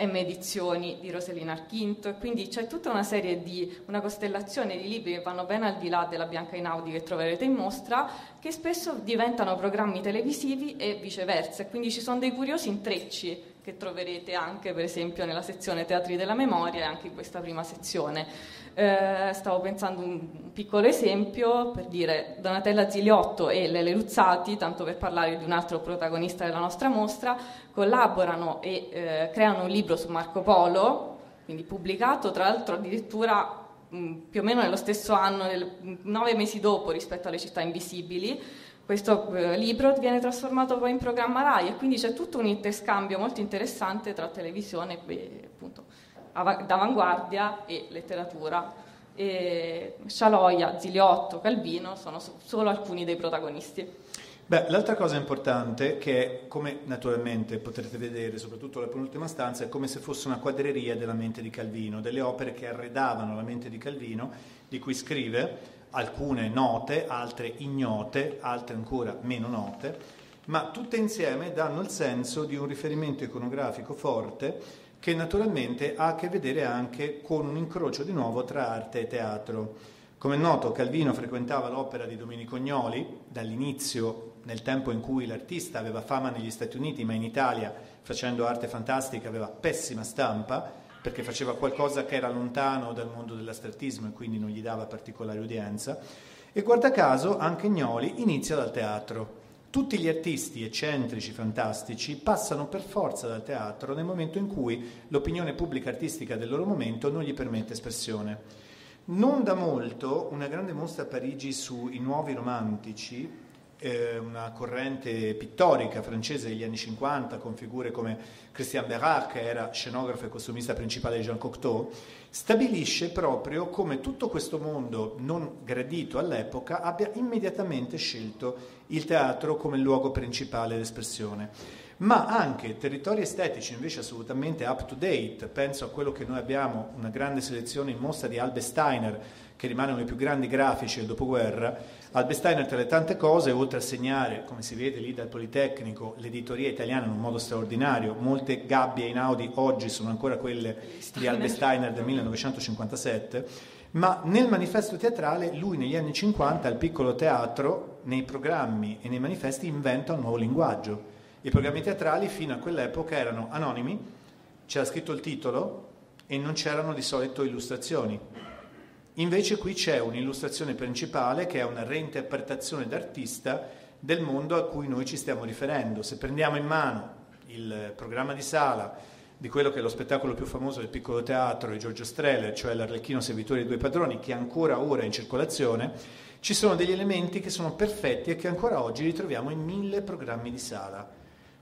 M edizioni di Roselina Archinto, e quindi c'è tutta una serie di, una costellazione di libri che vanno ben al di là della Bianca Inaudi che troverete in mostra, che spesso diventano programmi televisivi e viceversa, quindi ci sono dei curiosi intrecci che troverete anche per esempio nella sezione Teatri della Memoria e anche in questa prima sezione. Eh, stavo pensando un piccolo esempio per dire Donatella Ziliotto e Lele Luzzati, tanto per parlare di un altro protagonista della nostra mostra, collaborano e eh, creano un libro su Marco Polo, quindi pubblicato tra l'altro addirittura mh, più o meno nello stesso anno, nel, nove mesi dopo rispetto alle città invisibili questo eh, libro viene trasformato poi in programma RAI e quindi c'è tutto un interscambio molto interessante tra televisione e appunto d'avanguardia e letteratura. E Scialoia, Ziliotto, Calvino sono solo alcuni dei protagonisti. Beh, l'altra cosa importante, che è come naturalmente potrete vedere, soprattutto la penultima stanza, è come se fosse una quadreria della mente di Calvino, delle opere che arredavano la mente di Calvino, di cui scrive, alcune note, altre ignote, altre ancora meno note, ma tutte insieme danno il senso di un riferimento iconografico forte che naturalmente ha a che vedere anche con un incrocio di nuovo tra arte e teatro. Come è noto, Calvino frequentava l'opera di Domenico Gnoli dall'inizio, nel tempo in cui l'artista aveva fama negli Stati Uniti, ma in Italia, facendo arte fantastica, aveva pessima stampa perché faceva qualcosa che era lontano dal mondo dell'astratismo e quindi non gli dava particolare udienza. E guarda caso anche Gnoli inizia dal teatro. Tutti gli artisti eccentrici, fantastici, passano per forza dal teatro nel momento in cui l'opinione pubblica artistica del loro momento non gli permette espressione. Non da molto una grande mostra a Parigi sui nuovi romantici eh, una corrente pittorica francese degli anni 50 con figure come Christian Bérard, che era scenografo e costumista principale di Jean Cocteau, stabilisce proprio come tutto questo mondo non gradito all'epoca abbia immediatamente scelto il teatro come luogo principale d'espressione ma anche territori estetici invece assolutamente up to date. Penso a quello che noi abbiamo, una grande selezione in mostra di Albe Steiner, che rimane uno dei più grandi grafici del dopoguerra, Albesteiner tra le tante cose, oltre a segnare, come si vede lì dal Politecnico, l'editoria italiana in un modo straordinario, molte gabbie in Audi oggi sono ancora quelle di Albesteiner del 1957, ma nel manifesto teatrale lui negli anni 50 al piccolo teatro, nei programmi e nei manifesti inventa un nuovo linguaggio. I programmi teatrali fino a quell'epoca erano anonimi, c'era scritto il titolo e non c'erano di solito illustrazioni Invece qui c'è un'illustrazione principale che è una reinterpretazione d'artista del mondo a cui noi ci stiamo riferendo. Se prendiamo in mano il programma di sala di quello che è lo spettacolo più famoso del piccolo teatro di Giorgio Streller, cioè l'Arlecchino servitore dei due padroni, che ancora ora è in circolazione, ci sono degli elementi che sono perfetti e che ancora oggi ritroviamo in mille programmi di sala.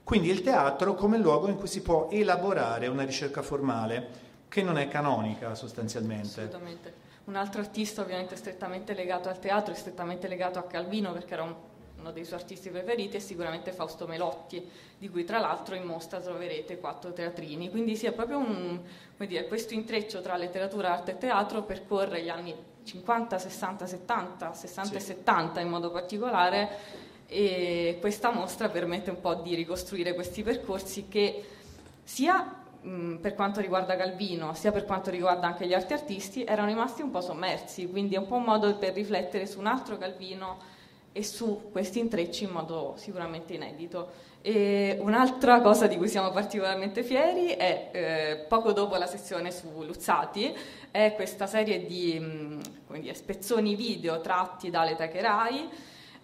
Quindi il teatro come luogo in cui si può elaborare una ricerca formale che non è canonica sostanzialmente. Assolutamente. Un altro artista ovviamente strettamente legato al teatro e strettamente legato a Calvino perché era un uno dei suoi artisti preferiti è sicuramente Fausto Melotti, di cui tra l'altro in mostra troverete quattro teatrini. Quindi sì, è proprio un, dire, questo intreccio tra letteratura, arte e teatro percorre gli anni 50, 60, 70, 60 sì. e 70 in modo particolare e questa mostra permette un po' di ricostruire questi percorsi che sia per quanto riguarda Calvino, sia per quanto riguarda anche gli altri artisti, erano rimasti un po' sommersi, quindi è un po' un modo per riflettere su un altro Calvino e su questi intrecci in modo sicuramente inedito. E un'altra cosa di cui siamo particolarmente fieri è, eh, poco dopo la sessione su Luzzati, è questa serie di mh, dire, spezzoni video tratti dalle Tacherai,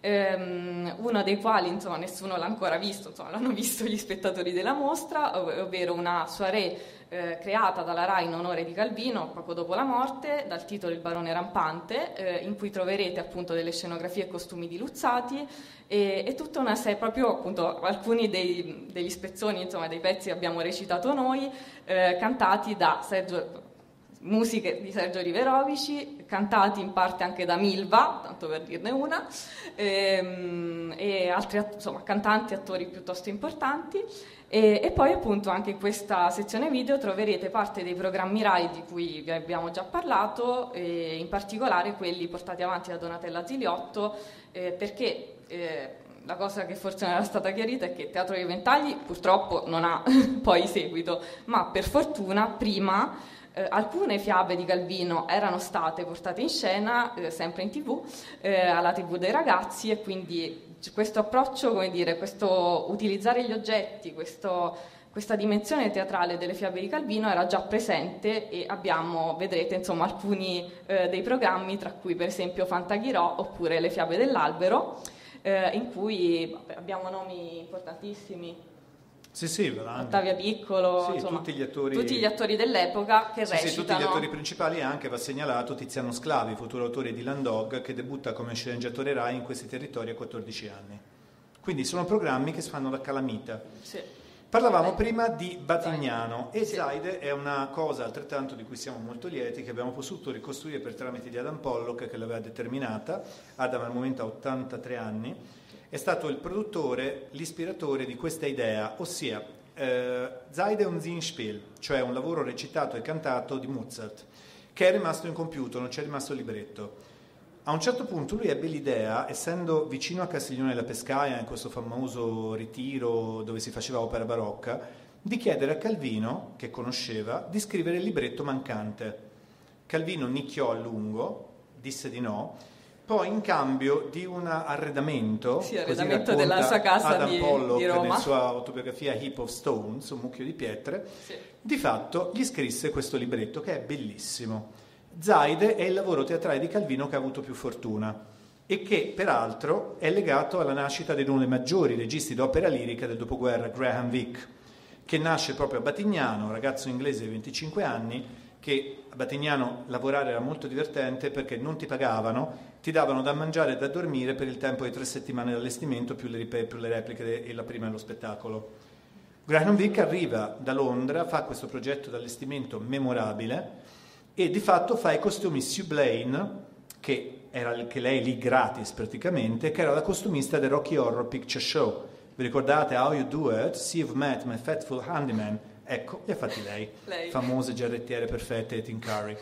ehm, uno dei quali insomma, nessuno l'ha ancora visto, insomma, l'hanno visto gli spettatori della mostra, ov- ovvero una soirée eh, creata dalla RAI in onore di Calvino poco dopo la morte, dal titolo Il barone rampante, eh, in cui troverete appunto delle scenografie e costumi di Luzzati e, e tutta una serie, proprio appunto alcuni dei, degli spezzoni, insomma, dei pezzi che abbiamo recitato noi, eh, cantati da Sergio musiche di Sergio Riverovici, cantati in parte anche da Milva, tanto per dirne una, ehm, e altri insomma, cantanti e attori piuttosto importanti. E, e, poi appunto anche in questa sezione video troverete parte dei programmi RAI di cui vi abbiamo già parlato, e in particolare quelli portati avanti da Donatella Ziliotto, eh, perché eh, la cosa che forse non era stata chiarita è che Teatro dei Ventagli purtroppo non ha [LAUGHS] poi seguito, ma per fortuna prima eh, alcune fiabe di Calvino erano state portate in scena, eh, sempre in tv, eh, alla tv dei ragazzi e quindi questo approccio, come dire, questo utilizzare gli oggetti, questo, questa dimensione teatrale delle fiabe di Calvino era già presente e abbiamo, vedrete, insomma, alcuni eh, dei programmi, tra cui per esempio Fantaghirò oppure Le fiabe dell'albero, eh, in cui abbiamo nomi importantissimi sì, sì, Ottavia Piccolo, sì, insomma, tutti, gli attori... tutti gli attori dell'epoca che sì, recitano. Sì, tutti gli attori principali e anche va segnalato Tiziano Sclavi, futuro autore di Landog, che debutta come sceneggiatore Rai in questi territori a 14 anni. Quindi sono programmi che si fanno da calamita. Sì. Parlavamo Beh. prima di Batignano e sì. Zaide è una cosa altrettanto di cui siamo molto lieti che abbiamo potuto ricostruire per tramite di Adam Pollock che l'aveva determinata. Adam al momento ha 83 anni è stato il produttore, l'ispiratore di questa idea, ossia eh, Zaide un Zinspiel, cioè un lavoro recitato e cantato di Mozart, che è rimasto incompiuto, non c'è rimasto libretto. A un certo punto lui ebbe l'idea, essendo vicino a Castiglione della Pescaia, in questo famoso ritiro dove si faceva opera barocca, di chiedere a Calvino, che conosceva, di scrivere il libretto mancante. Calvino nicchiò a lungo, disse di no, poi in cambio di un arredamento, sì, arredamento della sua casa Adam di, Pollock di Roma. nella sua autobiografia Heap of Stones, un mucchio di pietre, sì. di fatto gli scrisse questo libretto che è bellissimo. Zaide è il lavoro teatrale di Calvino che ha avuto più fortuna e che peraltro è legato alla nascita di uno dei maggiori registi d'opera lirica del dopoguerra, Graham Vick, che nasce proprio a Batignano, un ragazzo inglese di 25 anni, che a Batignano lavorare era molto divertente perché non ti pagavano, ti davano da mangiare e da dormire per il tempo di tre settimane di allestimento più le, più le repliche e la prima dello spettacolo. Graham Vick arriva da Londra, fa questo progetto di allestimento memorabile e di fatto fa i costumi Sue Blaine, che era che lei lì gratis praticamente, che era la costumista del Rocky Horror Picture Show. Vi ricordate How You Do It? See You've Met My Fatful Handyman? Ecco, li ha fatti lei, [LAUGHS] lei. famose giarrettiere perfette di Tim Curry.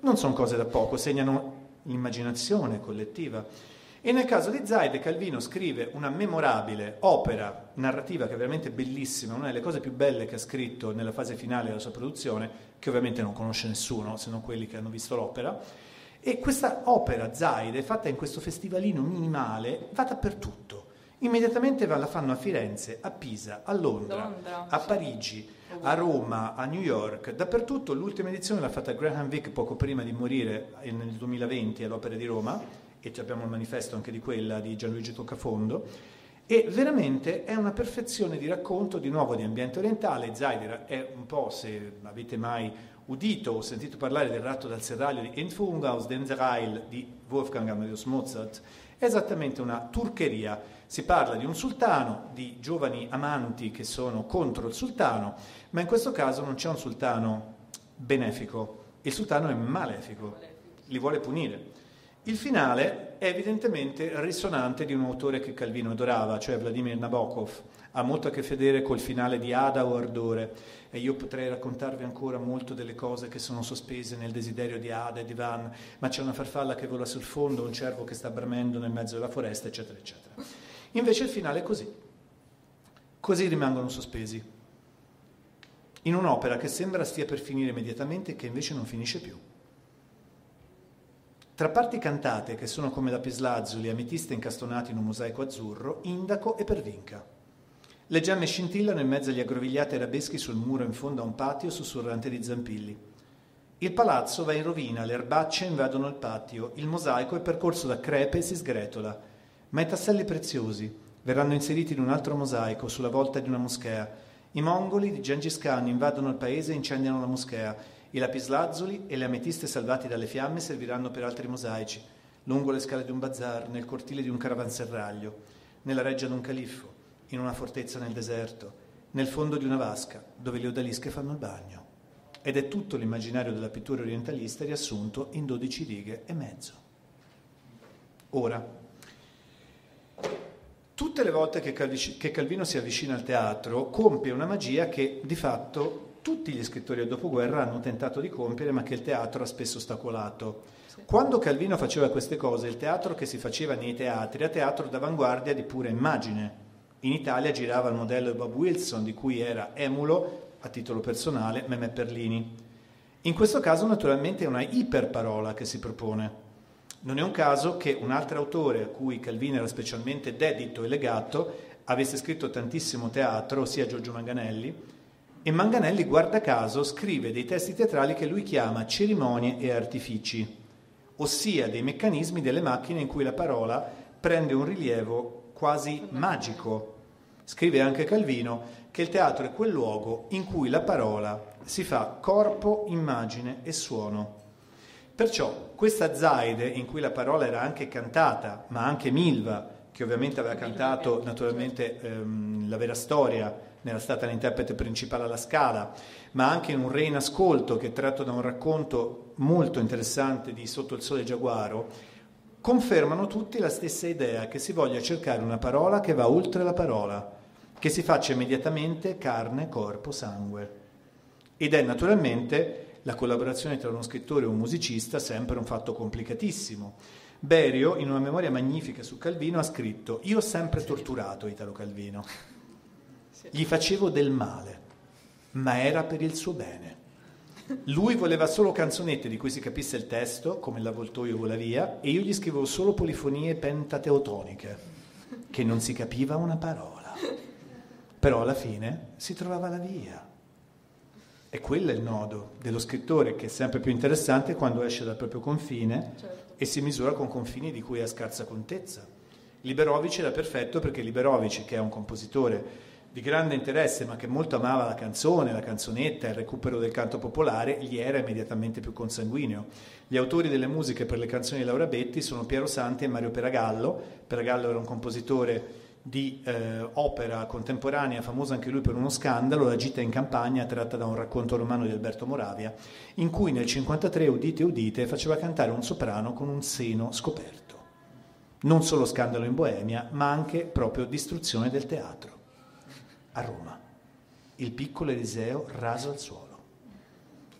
Non sono cose da poco, segnano l'immaginazione collettiva. E nel caso di Zaide, Calvino scrive una memorabile opera narrativa che è veramente bellissima, una delle cose più belle che ha scritto nella fase finale della sua produzione, che ovviamente non conosce nessuno, se non quelli che hanno visto l'opera. E questa opera, Zaide, fatta in questo festivalino minimale, va dappertutto. Immediatamente la fanno a Firenze, a Pisa, a Londra, Londra a Parigi, a Roma, a New York, dappertutto. L'ultima edizione l'ha fatta Graham Vick poco prima di morire nel 2020 all'Opera di Roma e abbiamo il manifesto anche di quella di Gianluigi Toccafondo. E veramente è una perfezione di racconto di nuovo di ambiente orientale. Zaider è un po', se avete mai udito o sentito parlare del ratto dal serraglio di Entfung aus den Zerail di Wolfgang Amadeus Mozart, è esattamente una turcheria si parla di un sultano, di giovani amanti che sono contro il sultano, ma in questo caso non c'è un sultano benefico, il sultano è malefico, li vuole punire. Il finale è evidentemente risonante di un autore che Calvino adorava, cioè Vladimir Nabokov. Ha molto a che vedere col finale di Ada o Ardore e io potrei raccontarvi ancora molto delle cose che sono sospese nel desiderio di Ada e di Van, ma c'è una farfalla che vola sul fondo, un cervo che sta bramendo nel mezzo della foresta, eccetera, eccetera. Invece il finale è così. Così rimangono sospesi. In un'opera che sembra stia per finire immediatamente e che invece non finisce più. Tra parti cantate, che sono come lapislazzuli ametiste incastonati in un mosaico azzurro, indaco e pervinca. Le gemme scintillano in mezzo agli aggrovigliati arabeschi sul muro in fondo a un patio sussurrante di zampilli. Il palazzo va in rovina, le erbacce invadono il patio, il mosaico è percorso da crepe e si sgretola. Ma i tasselli preziosi verranno inseriti in un altro mosaico sulla volta di una moschea. I mongoli di Gengis Khan invadono il paese e incendiano la moschea. I lapislazzuli e le ametiste salvati dalle fiamme serviranno per altri mosaici, lungo le scale di un bazar, nel cortile di un caravanserraglio, nella reggia di un califfo, in una fortezza nel deserto, nel fondo di una vasca, dove le odalische fanno il bagno. Ed è tutto l'immaginario della pittura orientalista riassunto in dodici righe e mezzo. Ora, tutte le volte che Calvino si avvicina al teatro, compie una magia che di fatto tutti gli scrittori del dopoguerra hanno tentato di compiere, ma che il teatro ha spesso ostacolato. Quando Calvino faceva queste cose, il teatro che si faceva nei teatri era teatro d'avanguardia di pura immagine. In Italia girava il modello di Bob Wilson, di cui era emulo, a titolo personale, Meme Perlini. In questo caso naturalmente è una iperparola che si propone. Non è un caso che un altro autore a cui Calvino era specialmente dedito e legato avesse scritto tantissimo teatro, ossia Giorgio Manganelli, e Manganelli, guarda caso, scrive dei testi teatrali che lui chiama cerimonie e artifici, ossia dei meccanismi delle macchine in cui la parola prende un rilievo quasi magico. Scrive anche Calvino che il teatro è quel luogo in cui la parola si fa corpo, immagine e suono. Perciò questa Zaide, in cui la parola era anche cantata, ma anche Milva, che ovviamente aveva cantato naturalmente ehm, la vera storia, era stata l'interprete principale alla Scala, ma anche in un Re in ascolto che è tratto da un racconto molto interessante di Sotto il sole giaguaro, confermano tutti la stessa idea che si voglia cercare una parola che va oltre la parola, che si faccia immediatamente carne, corpo, sangue. Ed è naturalmente la collaborazione tra uno scrittore e un musicista sempre un fatto complicatissimo. Berio, in una memoria magnifica su Calvino, ha scritto Io ho sempre torturato Italo Calvino. Gli facevo del male, ma era per il suo bene. Lui voleva solo canzonette di cui si capisse il testo, come l'avvoltoio vola via, e io gli scrivevo solo polifonie pentateotoniche, che non si capiva una parola. Però alla fine si trovava la via. E quello è il nodo dello scrittore, che è sempre più interessante quando esce dal proprio confine certo. e si misura con confini di cui ha scarsa contezza. Liberovic era perfetto perché Liberovic, che è un compositore di grande interesse, ma che molto amava la canzone, la canzonetta, il recupero del canto popolare, gli era immediatamente più consanguineo. Gli autori delle musiche per le canzoni di Laura Betti sono Piero Santi e Mario Peragallo. Peragallo era un compositore di eh, opera contemporanea, famoso anche lui per uno scandalo, La gita in campagna, tratta da un racconto romano di Alberto Moravia, in cui nel 1953, udite udite, faceva cantare un soprano con un seno scoperto. Non solo scandalo in Boemia, ma anche proprio distruzione del teatro a Roma, il piccolo Eliseo raso al suolo.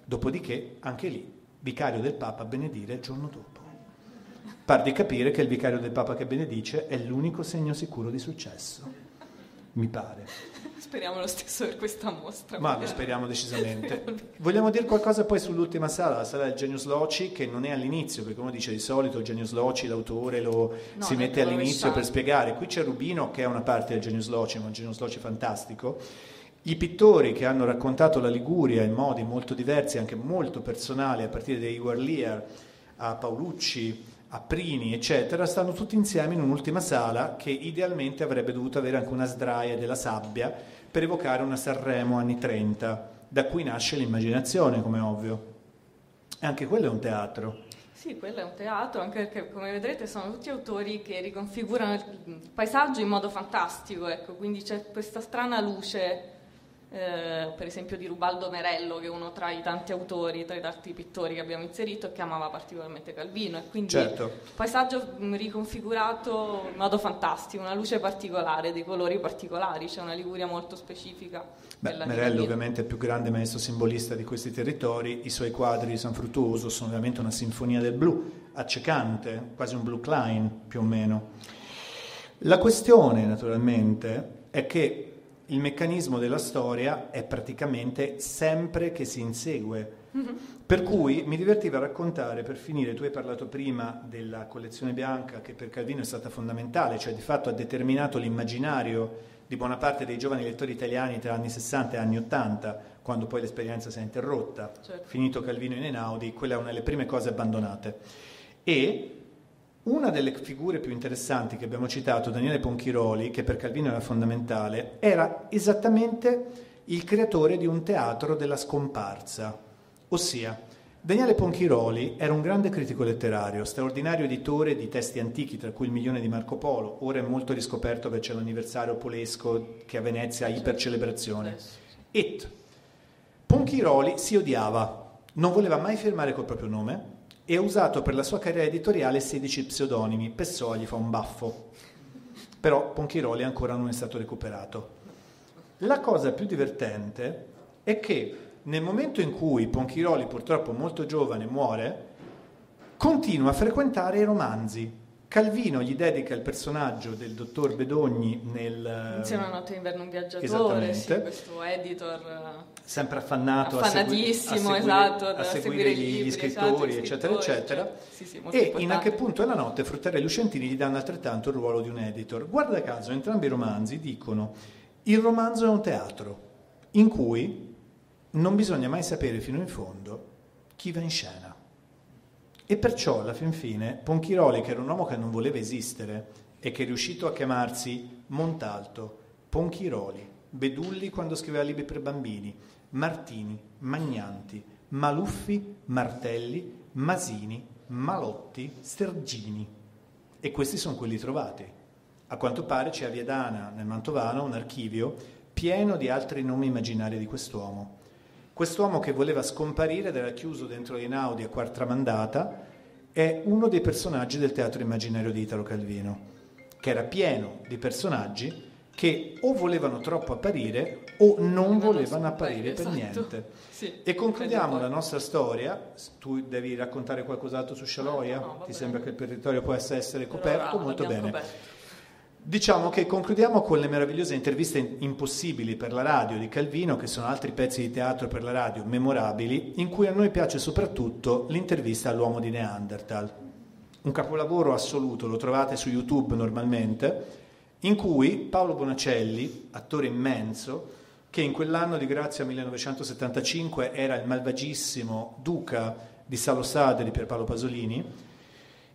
Dopodiché, anche lì, vicario del Papa a benedire il giorno dopo. Par di capire che il vicario del Papa che benedice è l'unico segno sicuro di successo, mi pare. Speriamo lo stesso per questa mostra. Ma lo speriamo decisamente. [LAUGHS] Vogliamo dire qualcosa poi sull'ultima sala, la sala del Genius Loci, che non è all'inizio, perché uno dice di solito il Genius Loci, l'autore lo no, si mette all'inizio per spiegare. Qui c'è Rubino che è una parte del Genius Loci, ma un Genius Loci fantastico. I pittori che hanno raccontato la Liguria in modi molto diversi, anche molto personali, a partire da Igor Lear a Paolucci, a Prini, eccetera, stanno tutti insieme in un'ultima sala che idealmente avrebbe dovuto avere anche una sdraia della sabbia per evocare una Sanremo anni 30, da cui nasce l'immaginazione, come ovvio. E anche quello è un teatro. Sì, quello è un teatro, anche perché come vedrete sono tutti autori che riconfigurano il paesaggio in modo fantastico, ecco, quindi c'è questa strana luce eh, per esempio di Rubaldo Merello, che è uno tra i tanti autori, tra i tanti pittori che abbiamo inserito che amava particolarmente Calvino. E quindi certo. paesaggio mm, riconfigurato in modo fantastico, una luce particolare, dei colori particolari, c'è una Liguria molto specifica. Beh, Merello ovviamente è il più grande maestro simbolista di questi territori, i suoi quadri di San Fruttuoso sono veramente una sinfonia del blu, accecante, quasi un blue Klein più o meno. La questione naturalmente è che il meccanismo della storia è praticamente sempre che si insegue. Mm-hmm. [LAUGHS] Per cui mi divertiva a raccontare, per finire, tu hai parlato prima della collezione bianca che per Calvino è stata fondamentale, cioè di fatto ha determinato l'immaginario di buona parte dei giovani lettori italiani tra anni 60 e anni 80, quando poi l'esperienza si è interrotta. Certo. Finito Calvino in Enaudi, quella è una delle prime cose abbandonate. E una delle figure più interessanti che abbiamo citato, Daniele Ponchiroli, che per Calvino era fondamentale, era esattamente il creatore di un teatro della scomparsa, ossia Daniele Ponchiroli era un grande critico letterario, straordinario editore di testi antichi, tra cui Il milione di Marco Polo. Ora è molto riscoperto che c'è l'anniversario polesco che a Venezia ha ipercelebrazione. Et Ponchiroli si odiava, non voleva mai firmare col proprio nome, e ha usato per la sua carriera editoriale 16 pseudonimi. Pessoa gli fa un baffo. Però Ponchiroli ancora non è stato recuperato. La cosa più divertente è che nel momento in cui Ponchiroli, purtroppo molto giovane, muore, continua a frequentare i romanzi. Calvino gli dedica il personaggio del dottor Bedogni nel... Insieme a Notte d'inverno un viaggiatore, sì, questo editor sempre affannato affannatissimo, a seguire, esatto, a seguire, gli, libri, gli, scrittori, esatto, eccetera, eccetera. Cioè, sì, sì, e importante. in A che punto è la notte Fruttarelli e Lucentini gli danno altrettanto il ruolo di un editor. Guarda caso, entrambi i romanzi dicono il romanzo è un teatro in cui non bisogna mai sapere fino in fondo chi va in scena. E perciò alla fin fine Ponchiroli, che era un uomo che non voleva esistere e che è riuscito a chiamarsi Montalto, Ponchiroli, Bedulli quando scriveva libri per bambini, Martini, Magnanti, Maluffi, Martelli, Masini, Malotti, Stergini. E questi sono quelli trovati. A quanto pare c'è a Viadana, nel Mantovano, un archivio pieno di altri nomi immaginari di quest'uomo. Quest'uomo che voleva scomparire ed era chiuso dentro Einaudi a quarta mandata è uno dei personaggi del teatro immaginario di Italo Calvino, che era pieno di personaggi che o volevano troppo apparire o non volevano apparire per esatto. niente. Sì, e concludiamo la nostra storia. Tu devi raccontare qualcos'altro su Scialoia? No, no, Ti sembra che il territorio possa essere coperto? Molto bene. Coperto. Diciamo che concludiamo con le meravigliose interviste impossibili per la radio di Calvino, che sono altri pezzi di teatro per la radio memorabili, in cui a noi piace soprattutto l'intervista all'uomo di Neanderthal. Un capolavoro assoluto, lo trovate su YouTube normalmente, in cui Paolo Bonacelli, attore immenso, che in quell'anno di Grazia 1975 era il malvagissimo duca di Salosade di Pierpaolo Pasolini,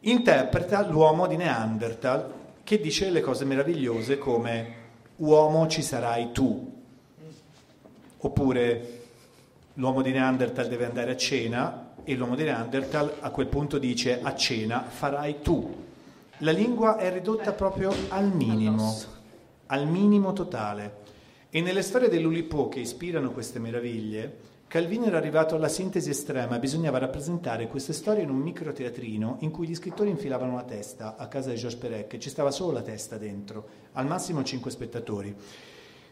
interpreta l'uomo di Neanderthal che dice le cose meravigliose come uomo ci sarai tu, oppure l'uomo di Neanderthal deve andare a cena e l'uomo di Neanderthal a quel punto dice a cena farai tu la lingua è ridotta proprio al minimo, al minimo totale. E nelle storie dell'Ulipo che ispirano queste meraviglie, Calvino era arrivato alla sintesi estrema, bisognava rappresentare queste storie in un microteatrino in cui gli scrittori infilavano la testa a casa di Georges Perec, ci stava solo la testa dentro, al massimo cinque spettatori.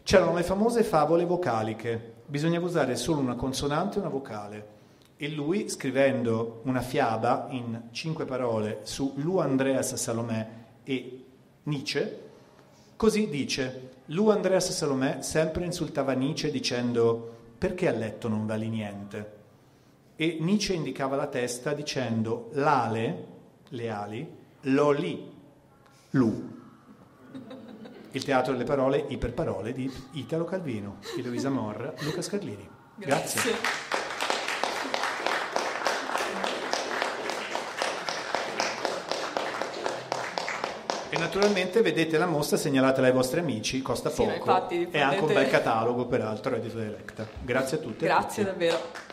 C'erano le famose favole vocaliche, bisognava usare solo una consonante e una vocale. E lui, scrivendo una fiaba in cinque parole su Lu Andreas Salomè e Nietzsche, così dice, Lu Andreas Salomè sempre insultava Nietzsche dicendo perché a letto non vali niente? E Nietzsche indicava la testa dicendo l'ale, le ali, lo lì, lu. Il teatro delle parole, iperparole di Italo Calvino, Eloisa Morra, Luca Scarlini. Grazie. Grazie. Naturalmente vedete la mostra, segnalatela ai vostri amici, costa poco. Sì, infatti, è anche un bel catalogo, peraltro, Edito Electa. Grazie a tutti. Grazie a davvero.